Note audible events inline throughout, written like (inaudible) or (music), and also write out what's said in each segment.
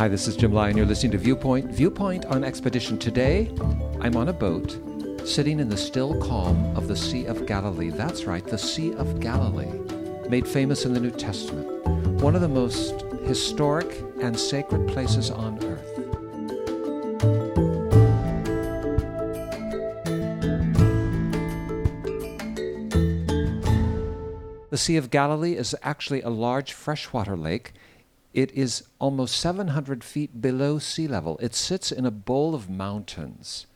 Hi, this is Jim Lyon. You're listening to Viewpoint. Viewpoint on expedition. Today, I'm on a boat sitting in the still calm of the Sea of Galilee. That's right, the Sea of Galilee, made famous in the New Testament. One of the most historic and sacred places on earth. The Sea of Galilee is actually a large freshwater lake it is almost 700 feet below sea level. It sits in a bowl of mountains.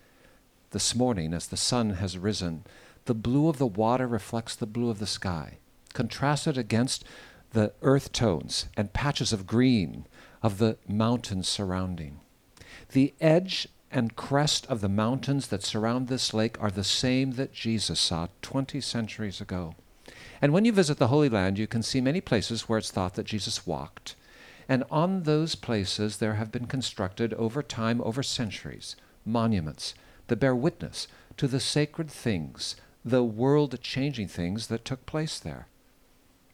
This morning, as the sun has risen, the blue of the water reflects the blue of the sky, contrasted against the earth tones and patches of green of the mountains surrounding. The edge and crest of the mountains that surround this lake are the same that Jesus saw 20 centuries ago. And when you visit the Holy Land, you can see many places where it's thought that Jesus walked and on those places there have been constructed over time, over centuries, monuments that bear witness to the sacred things, the world changing things that took place there.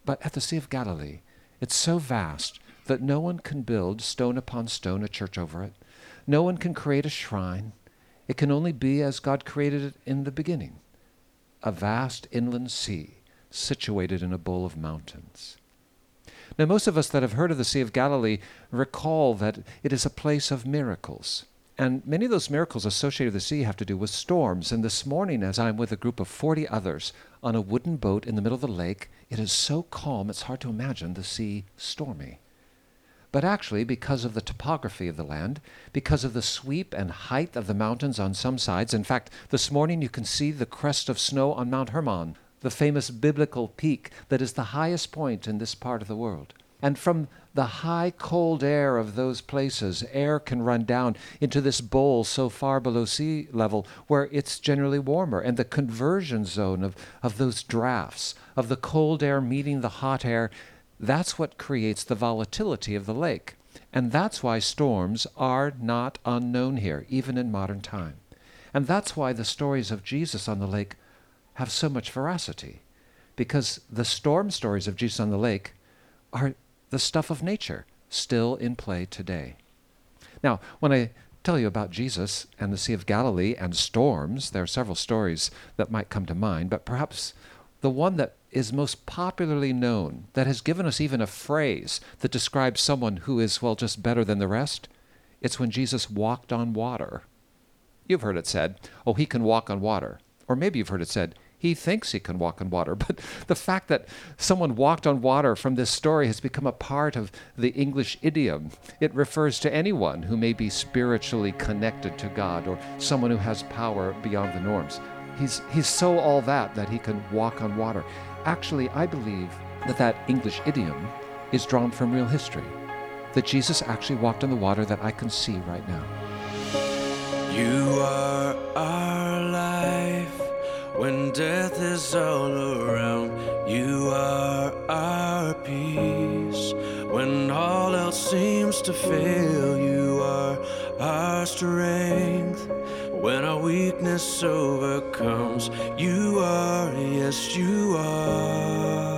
But at the Sea of Galilee, it's so vast that no one can build stone upon stone a church over it. No one can create a shrine. It can only be as God created it in the beginning a vast inland sea situated in a bowl of mountains. Now, most of us that have heard of the Sea of Galilee recall that it is a place of miracles. And many of those miracles associated with the sea have to do with storms. And this morning, as I'm with a group of 40 others on a wooden boat in the middle of the lake, it is so calm it's hard to imagine the sea stormy. But actually, because of the topography of the land, because of the sweep and height of the mountains on some sides, in fact, this morning you can see the crest of snow on Mount Hermon, the famous biblical peak that is the highest point in this part of the world. And from the high, cold air of those places, air can run down into this bowl so far below sea level where it's generally warmer. And the conversion zone of, of those drafts, of the cold air meeting the hot air, that's what creates the volatility of the lake. And that's why storms are not unknown here, even in modern time. And that's why the stories of Jesus on the lake have so much veracity because the storm stories of Jesus on the lake are the stuff of nature still in play today. Now, when I tell you about Jesus and the Sea of Galilee and storms, there are several stories that might come to mind, but perhaps the one that is most popularly known, that has given us even a phrase that describes someone who is, well, just better than the rest, it's when Jesus walked on water. You've heard it said, oh, he can walk on water. Or maybe you've heard it said, he thinks he can walk on water. (laughs) But the fact that someone walked on water from this story has become a part of the English idiom. It refers to anyone who may be spiritually connected to God or someone who has power beyond the norms. He's, he's so all that that he can walk on water. Actually, I believe that that English idiom is drawn from real history, that Jesus actually walked on the water that I can see right now. You are our life. When death is all around, you are our peace. When all else seems to fail, you are our strength. When our weakness overcomes, you are, yes, you are.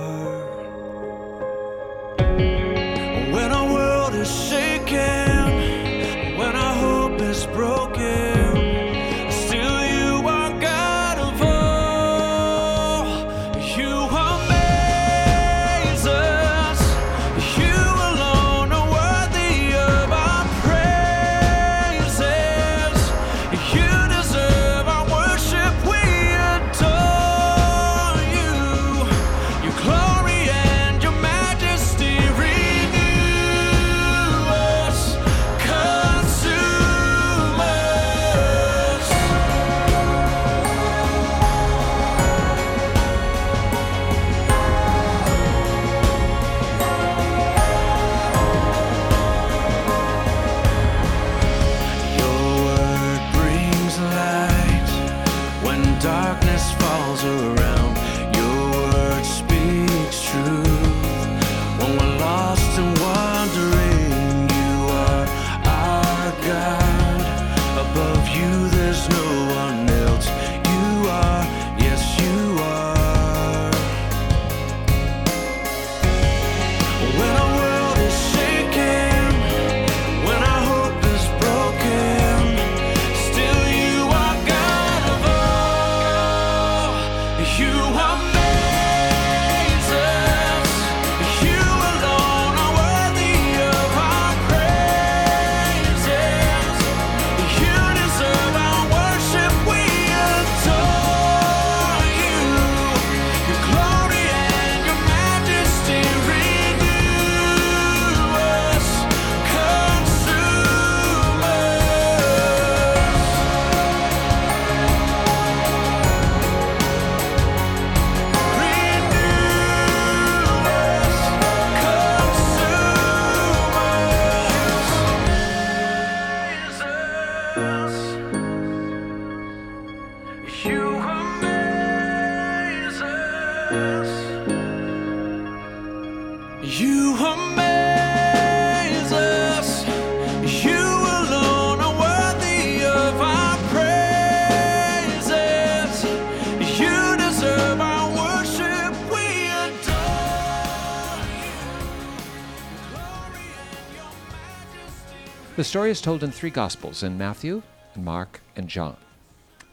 Story is told in three Gospels in Matthew, Mark, and John.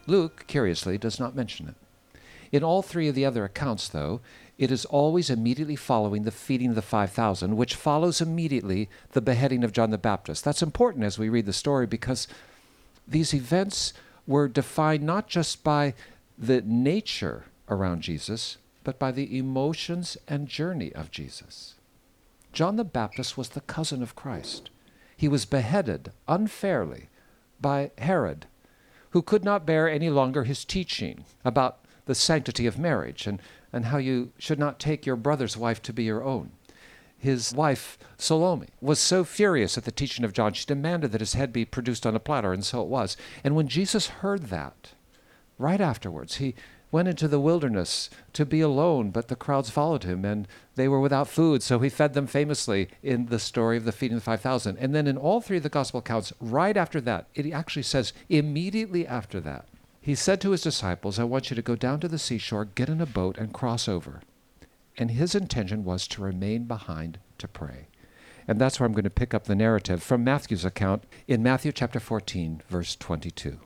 Luke, curiously, does not mention it. In all three of the other accounts, though, it is always immediately following the feeding of the 5,000, which follows immediately the beheading of John the Baptist. That's important as we read the story because these events were defined not just by the nature around Jesus, but by the emotions and journey of Jesus. John the Baptist was the cousin of Christ. He was beheaded unfairly by Herod, who could not bear any longer his teaching about the sanctity of marriage and, and how you should not take your brother's wife to be your own. His wife, Salome, was so furious at the teaching of John, she demanded that his head be produced on a platter, and so it was. And when Jesus heard that, right afterwards, he went into the wilderness to be alone, but the crowds followed him, and they were without food, so he fed them famously in the story of the feeding of the 5,000. And then in all three of the gospel accounts, right after that, it actually says immediately after that, he said to his disciples, I want you to go down to the seashore, get in a boat, and cross over. And his intention was to remain behind to pray. And that's where I'm going to pick up the narrative from Matthew's account in Matthew chapter 14, verse 22.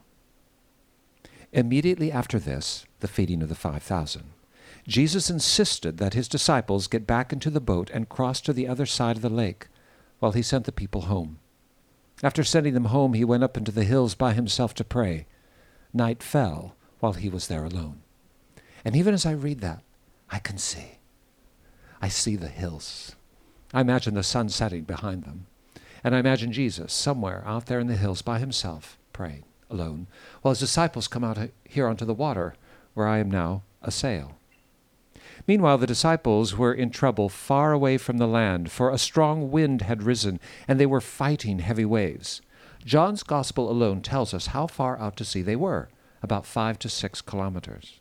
Immediately after this, the feeding of the 5,000, Jesus insisted that his disciples get back into the boat and cross to the other side of the lake while he sent the people home. After sending them home, he went up into the hills by himself to pray. Night fell while he was there alone. And even as I read that, I can see. I see the hills. I imagine the sun setting behind them. And I imagine Jesus somewhere out there in the hills by himself, praying alone, while his disciples come out here onto the water where I am now a sail. Meanwhile, the disciples were in trouble far away from the land, for a strong wind had risen, and they were fighting heavy waves. John's Gospel alone tells us how far out to sea they were about five to six kilometers.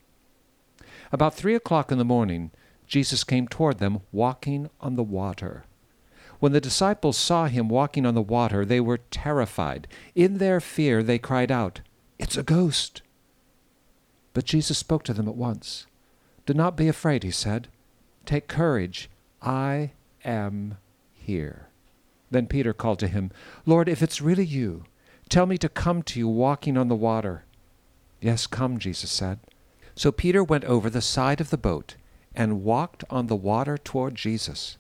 About three o'clock in the morning, Jesus came toward them, walking on the water. When the disciples saw him walking on the water, they were terrified. In their fear, they cried out, It's a ghost! But Jesus spoke to them at once. Do not be afraid, he said. Take courage. I am here. Then Peter called to him, Lord, if it's really you, tell me to come to you walking on the water. Yes, come, Jesus said. So Peter went over the side of the boat and walked on the water toward Jesus.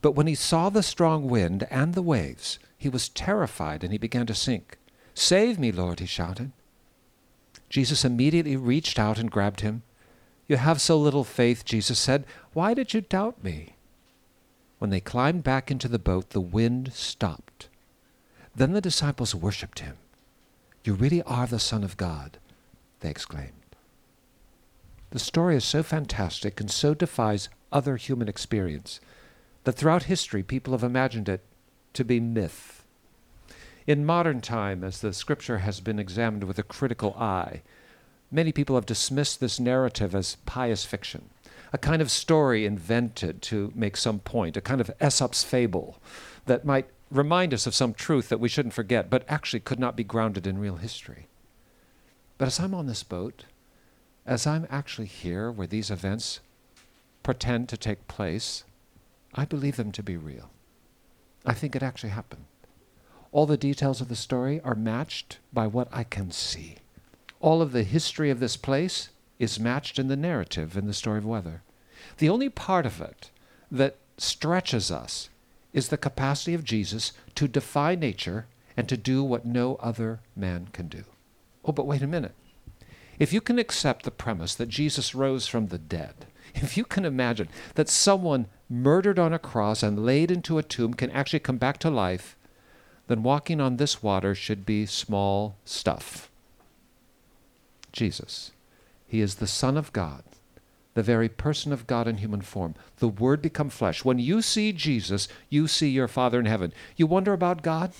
But when he saw the strong wind and the waves, he was terrified and he began to sink. Save me, Lord, he shouted. Jesus immediately reached out and grabbed him. You have so little faith, Jesus said. Why did you doubt me? When they climbed back into the boat, the wind stopped. Then the disciples worshipped him. You really are the Son of God, they exclaimed. The story is so fantastic and so defies other human experience that throughout history people have imagined it to be myth. In modern time, as the scripture has been examined with a critical eye, many people have dismissed this narrative as pious fiction, a kind of story invented to make some point, a kind of Aesop's fable that might remind us of some truth that we shouldn't forget, but actually could not be grounded in real history. But as I'm on this boat, as I'm actually here where these events pretend to take place, I believe them to be real. I think it actually happened. All the details of the story are matched by what I can see. All of the history of this place is matched in the narrative in the story of weather. The only part of it that stretches us is the capacity of Jesus to defy nature and to do what no other man can do. Oh, but wait a minute. If you can accept the premise that Jesus rose from the dead, (laughs) if you can imagine that someone murdered on a cross and laid into a tomb can actually come back to life, then walking on this water should be small stuff. Jesus, He is the Son of God, the very person of God in human form, the Word become flesh. When you see Jesus, you see your Father in heaven. You wonder about God?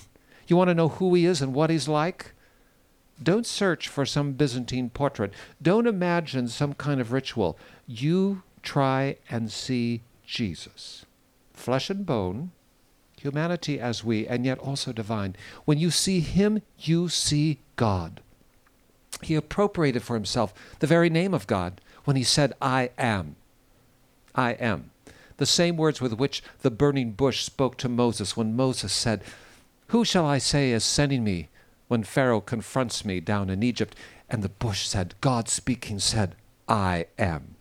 You want to know who He is and what He's like? Don't search for some Byzantine portrait. Don't imagine some kind of ritual. You try and see Jesus, flesh and bone, humanity as we, and yet also divine. When you see him, you see God. He appropriated for himself the very name of God when he said, I am. I am. The same words with which the burning bush spoke to Moses when Moses said, Who shall I say is sending me when Pharaoh confronts me down in Egypt? And the bush said, God speaking said, I am.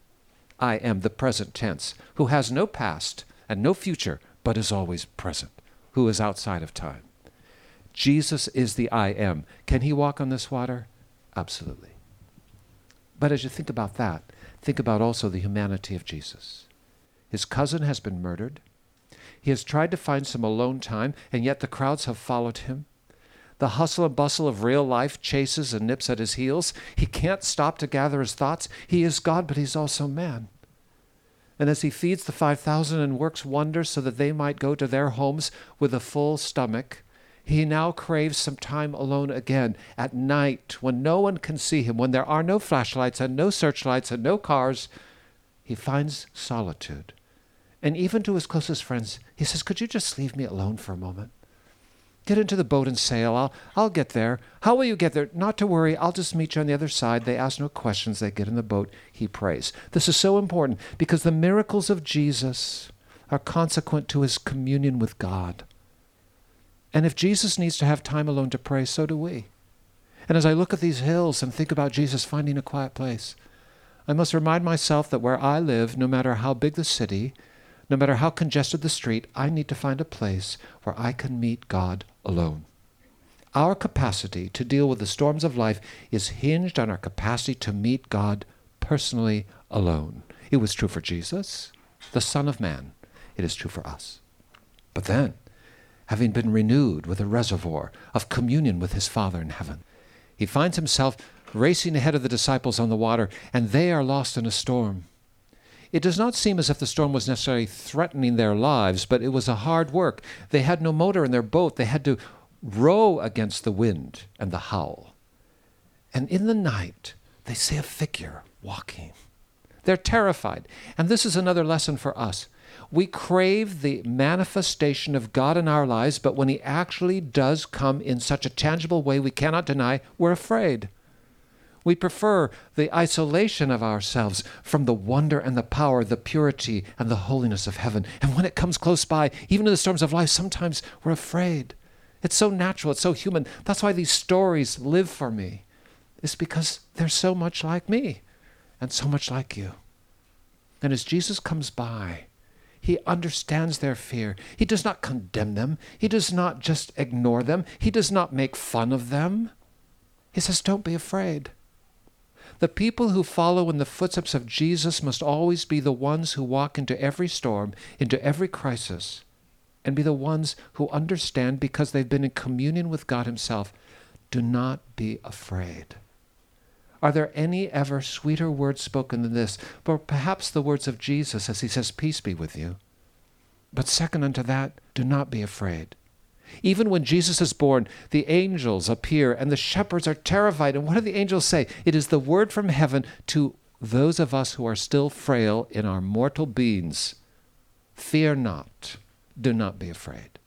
I am the present tense, who has no past and no future, but is always present, who is outside of time. Jesus is the I am. Can he walk on this water? Absolutely. But as you think about that, think about also the humanity of Jesus. His cousin has been murdered. He has tried to find some alone time, and yet the crowds have followed him. The hustle and bustle of real life chases and nips at his heels. He can't stop to gather his thoughts. He is God, but he's also man. And as he feeds the 5,000 and works wonders so that they might go to their homes with a full stomach, he now craves some time alone again at night when no one can see him, when there are no flashlights and no searchlights and no cars. He finds solitude. And even to his closest friends, he says, Could you just leave me alone for a moment? Get into the boat and sail. I'll, I'll get there. How will you get there? Not to worry. I'll just meet you on the other side. They ask no questions. They get in the boat. He prays. This is so important because the miracles of Jesus are consequent to his communion with God. And if Jesus needs to have time alone to pray, so do we. And as I look at these hills and think about Jesus finding a quiet place, I must remind myself that where I live, no matter how big the city, no matter how congested the street, I need to find a place where I can meet God alone. Our capacity to deal with the storms of life is hinged on our capacity to meet God personally alone. It was true for Jesus, the Son of Man. It is true for us. But then, having been renewed with a reservoir of communion with his Father in heaven, he finds himself racing ahead of the disciples on the water, and they are lost in a storm. It does not seem as if the storm was necessarily threatening their lives, but it was a hard work. They had no motor in their boat. They had to row against the wind and the howl. And in the night, they see a figure walking. They're terrified. And this is another lesson for us. We crave the manifestation of God in our lives, but when He actually does come in such a tangible way we cannot deny, we're afraid. We prefer the isolation of ourselves from the wonder and the power, the purity and the holiness of heaven. And when it comes close by, even in the storms of life, sometimes we're afraid. It's so natural, it's so human. That's why these stories live for me, is because they're so much like me and so much like you. And as Jesus comes by, he understands their fear. He does not condemn them. He does not just ignore them. He does not make fun of them. He says, Don't be afraid. The people who follow in the footsteps of Jesus must always be the ones who walk into every storm, into every crisis, and be the ones who understand because they've been in communion with God Himself. Do not be afraid. Are there any ever sweeter words spoken than this? But perhaps the words of Jesus as He says, Peace be with you. But second unto that, do not be afraid. Even when Jesus is born, the angels appear and the shepherds are terrified. And what do the angels say? It is the word from heaven to those of us who are still frail in our mortal beings Fear not, do not be afraid.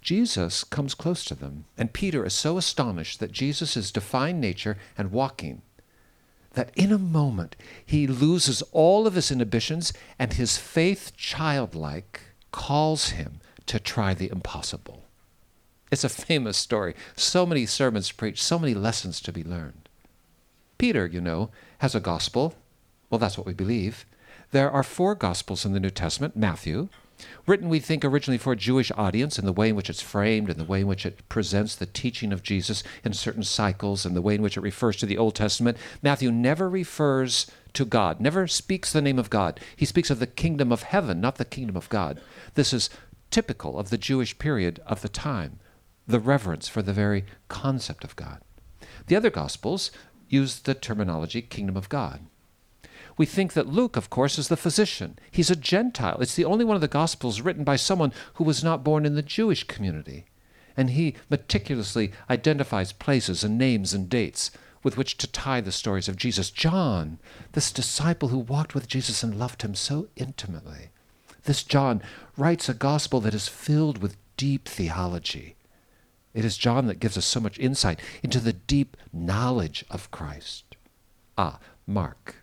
Jesus comes close to them, and Peter is so astonished that Jesus is defying nature and walking that in a moment he loses all of his inhibitions and his faith, childlike, calls him to try the impossible. It's a famous story. So many sermons preached, so many lessons to be learned. Peter, you know, has a gospel. Well, that's what we believe. There are four gospels in the New Testament Matthew, written, we think, originally for a Jewish audience in the way in which it's framed and the way in which it presents the teaching of Jesus in certain cycles and the way in which it refers to the Old Testament. Matthew never refers to God, never speaks the name of God. He speaks of the kingdom of heaven, not the kingdom of God. This is typical of the Jewish period of the time the reverence for the very concept of God. The other Gospels use the terminology kingdom of God. We think that Luke, of course, is the physician. He's a Gentile. It's the only one of the Gospels written by someone who was not born in the Jewish community. And he meticulously identifies places and names and dates with which to tie the stories of Jesus. John, this disciple who walked with Jesus and loved him so intimately, This John writes a gospel that is filled with deep theology. It is John that gives us so much insight into the deep knowledge of Christ. Ah, Mark.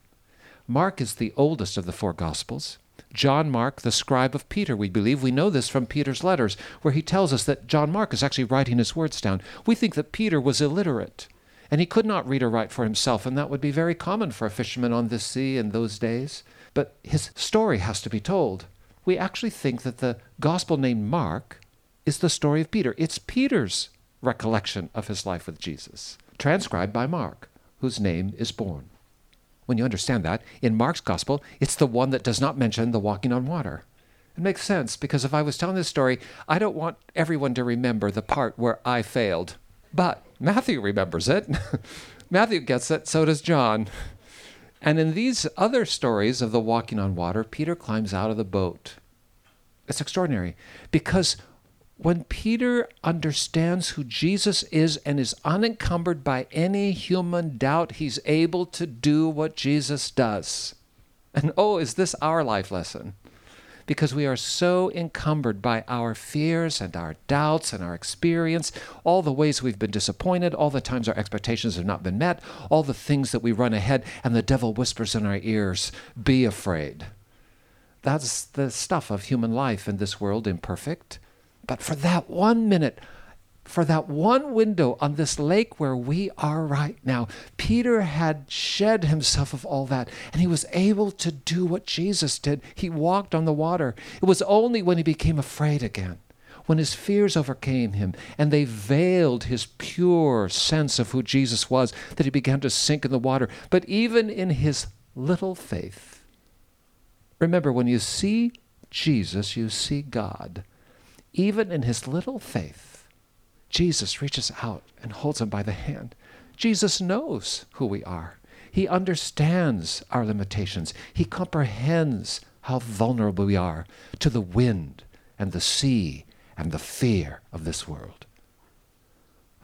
Mark is the oldest of the four Gospels. John Mark, the scribe of Peter, we believe. We know this from Peter's letters, where he tells us that John Mark is actually writing his words down. We think that Peter was illiterate, and he could not read or write for himself, and that would be very common for a fisherman on this sea in those days. But his story has to be told. We actually think that the gospel named Mark is the story of Peter. It's Peter's recollection of his life with Jesus, transcribed by Mark, whose name is borne. When you understand that, in Mark's gospel, it's the one that does not mention the walking on water. It makes sense because if I was telling this story, I don't want everyone to remember the part where I failed. But Matthew remembers it. (laughs) Matthew gets it, so does John. And in these other stories of the walking on water, Peter climbs out of the boat. It's extraordinary because when Peter understands who Jesus is and is unencumbered by any human doubt, he's able to do what Jesus does. And oh, is this our life lesson? Because we are so encumbered by our fears and our doubts and our experience, all the ways we've been disappointed, all the times our expectations have not been met, all the things that we run ahead, and the devil whispers in our ears, Be afraid. That's the stuff of human life in this world, imperfect but for that one minute, for that one window on this lake where we are right now, Peter had shed himself of all that and he was able to do what Jesus did. He walked on the water. It was only when he became afraid again, when his fears overcame him and they veiled his pure sense of who Jesus was, that he began to sink in the water. But even in his little faith, remember, when you see Jesus, you see God even in his little faith, Jesus reaches out and holds him by the hand. Jesus knows who we are. He understands our limitations. He comprehends how vulnerable we are to the wind and the sea and the fear of this world.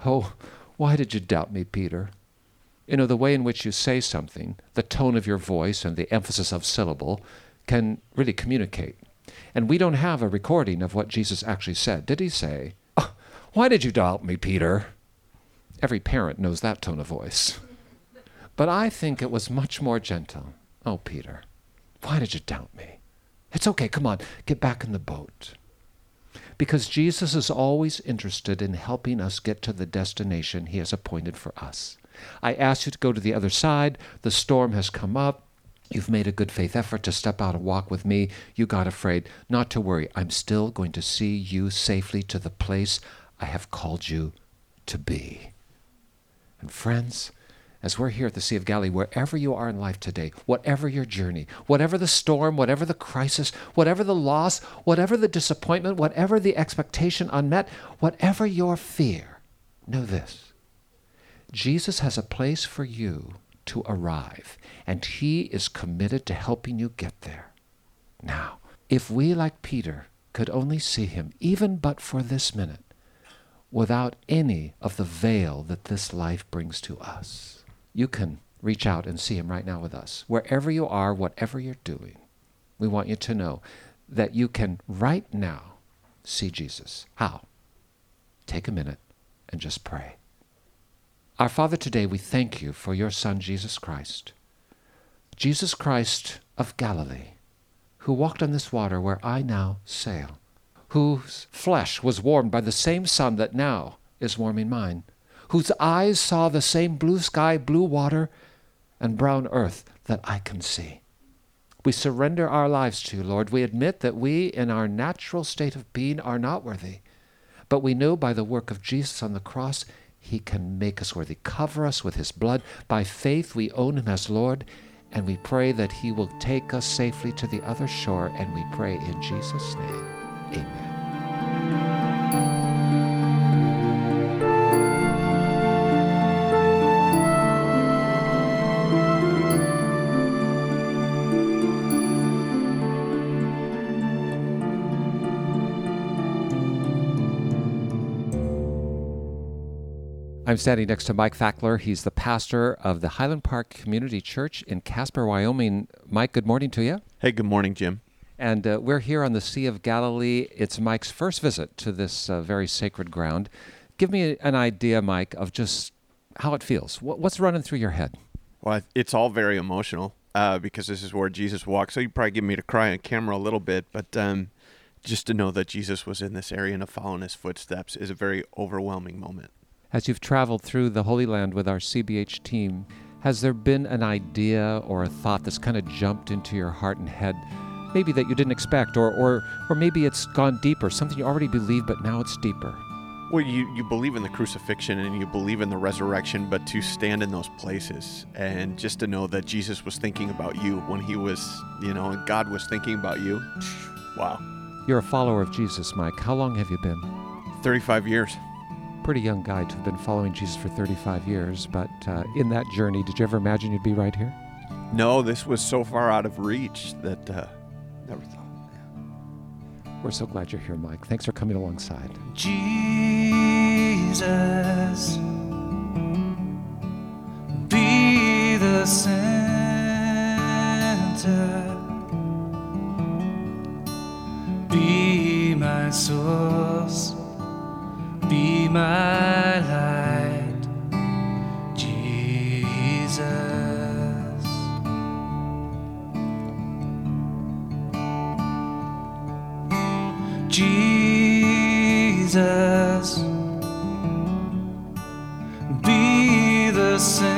Oh, why did you doubt me, Peter? You know, the way in which you say something, the tone of your voice, and the emphasis of syllable can really communicate. And we don't have a recording of what Jesus actually said. Did he say, oh, Why did you doubt me, Peter? Every parent knows that tone of voice. But I think it was much more gentle. Oh, Peter, why did you doubt me? It's okay, come on, get back in the boat. Because Jesus is always interested in helping us get to the destination he has appointed for us. I asked you to go to the other side. The storm has come up. You've made a good faith effort to step out and walk with me. You got afraid. Not to worry. I'm still going to see you safely to the place I have called you to be. And friends, as we're here at the Sea of Galilee, wherever you are in life today, whatever your journey, whatever the storm, whatever the crisis, whatever the loss, whatever the disappointment, whatever the expectation unmet, whatever your fear, know this Jesus has a place for you to arrive, and He is committed to helping you get there. Now, if we, like Peter, could only see Him, even but for this minute, without any of the veil that this life brings to us, you can reach out and see Him right now with us. Wherever you are, whatever you're doing, we want you to know that you can right now see Jesus. How? Take a minute and just pray. Our Father, today we thank you for your Son, Jesus Christ. Jesus Christ of Galilee, who walked on this water where I now sail, whose flesh was warmed by the same sun that now is warming mine, whose eyes saw the same blue sky, blue water, and brown earth that I can see. We surrender our lives to you, Lord. We admit that we, in our natural state of being, are not worthy. But we know by the work of Jesus on the cross, he can make us worthy. Cover us with His blood. By faith, we own Him as Lord, and we pray that He will take us safely to the other shore, and we pray in Jesus' name. Amen. I'm standing next to Mike Fackler. He's the pastor of the Highland Park Community Church in Casper, Wyoming. Mike, good morning to you. Hey, good morning, Jim. And uh, we're here on the Sea of Galilee. It's Mike's first visit to this uh, very sacred ground. Give me an idea, Mike, of just how it feels. What, what's running through your head? Well, it's all very emotional uh, because this is where Jesus walked. So you probably get me to cry on camera a little bit, but um, just to know that Jesus was in this area and to follow in his footsteps is a very overwhelming moment. As you've traveled through the Holy Land with our CBH team, has there been an idea or a thought that's kind of jumped into your heart and head, maybe that you didn't expect, or, or, or maybe it's gone deeper, something you already believe, but now it's deeper? Well, you, you believe in the crucifixion and you believe in the resurrection, but to stand in those places and just to know that Jesus was thinking about you when he was, you know, and God was thinking about you. Wow. You're a follower of Jesus, Mike. How long have you been? 35 years. Pretty young guy to have been following Jesus for 35 years, but uh, in that journey, did you ever imagine you'd be right here? No, this was so far out of reach that uh, never thought. We're so glad you're here, Mike. Thanks for coming alongside. Jesus, be the center, be my source, be my light, Jesus. Jesus, be the center,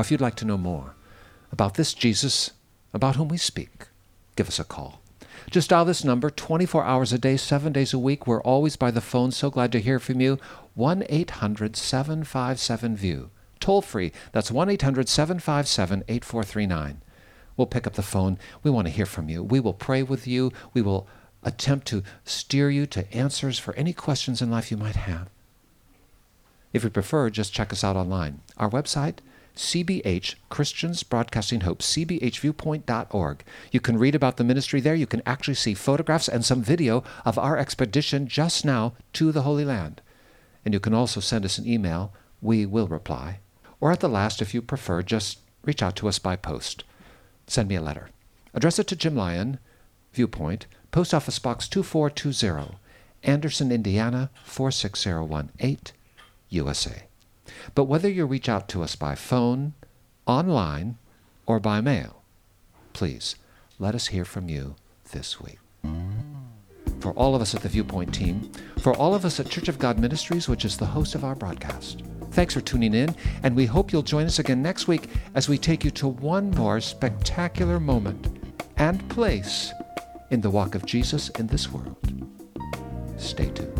Now, if you'd like to know more about this Jesus about whom we speak, give us a call. Just dial this number 24 hours a day, 7 days a week. We're always by the phone. So glad to hear from you. 1 800 757 VIEW. Toll free. That's 1 800 757 8439. We'll pick up the phone. We want to hear from you. We will pray with you. We will attempt to steer you to answers for any questions in life you might have. If you prefer, just check us out online. Our website, CBH Christians Broadcasting Hope, cbhviewpoint.org. You can read about the ministry there. You can actually see photographs and some video of our expedition just now to the Holy Land. And you can also send us an email. We will reply. Or at the last, if you prefer, just reach out to us by post. Send me a letter. Address it to Jim Lyon, Viewpoint, Post Office Box 2420, Anderson, Indiana 46018. USA. But whether you reach out to us by phone, online, or by mail, please let us hear from you this week. For all of us at the Viewpoint team, for all of us at Church of God Ministries, which is the host of our broadcast, thanks for tuning in, and we hope you'll join us again next week as we take you to one more spectacular moment and place in the walk of Jesus in this world. Stay tuned.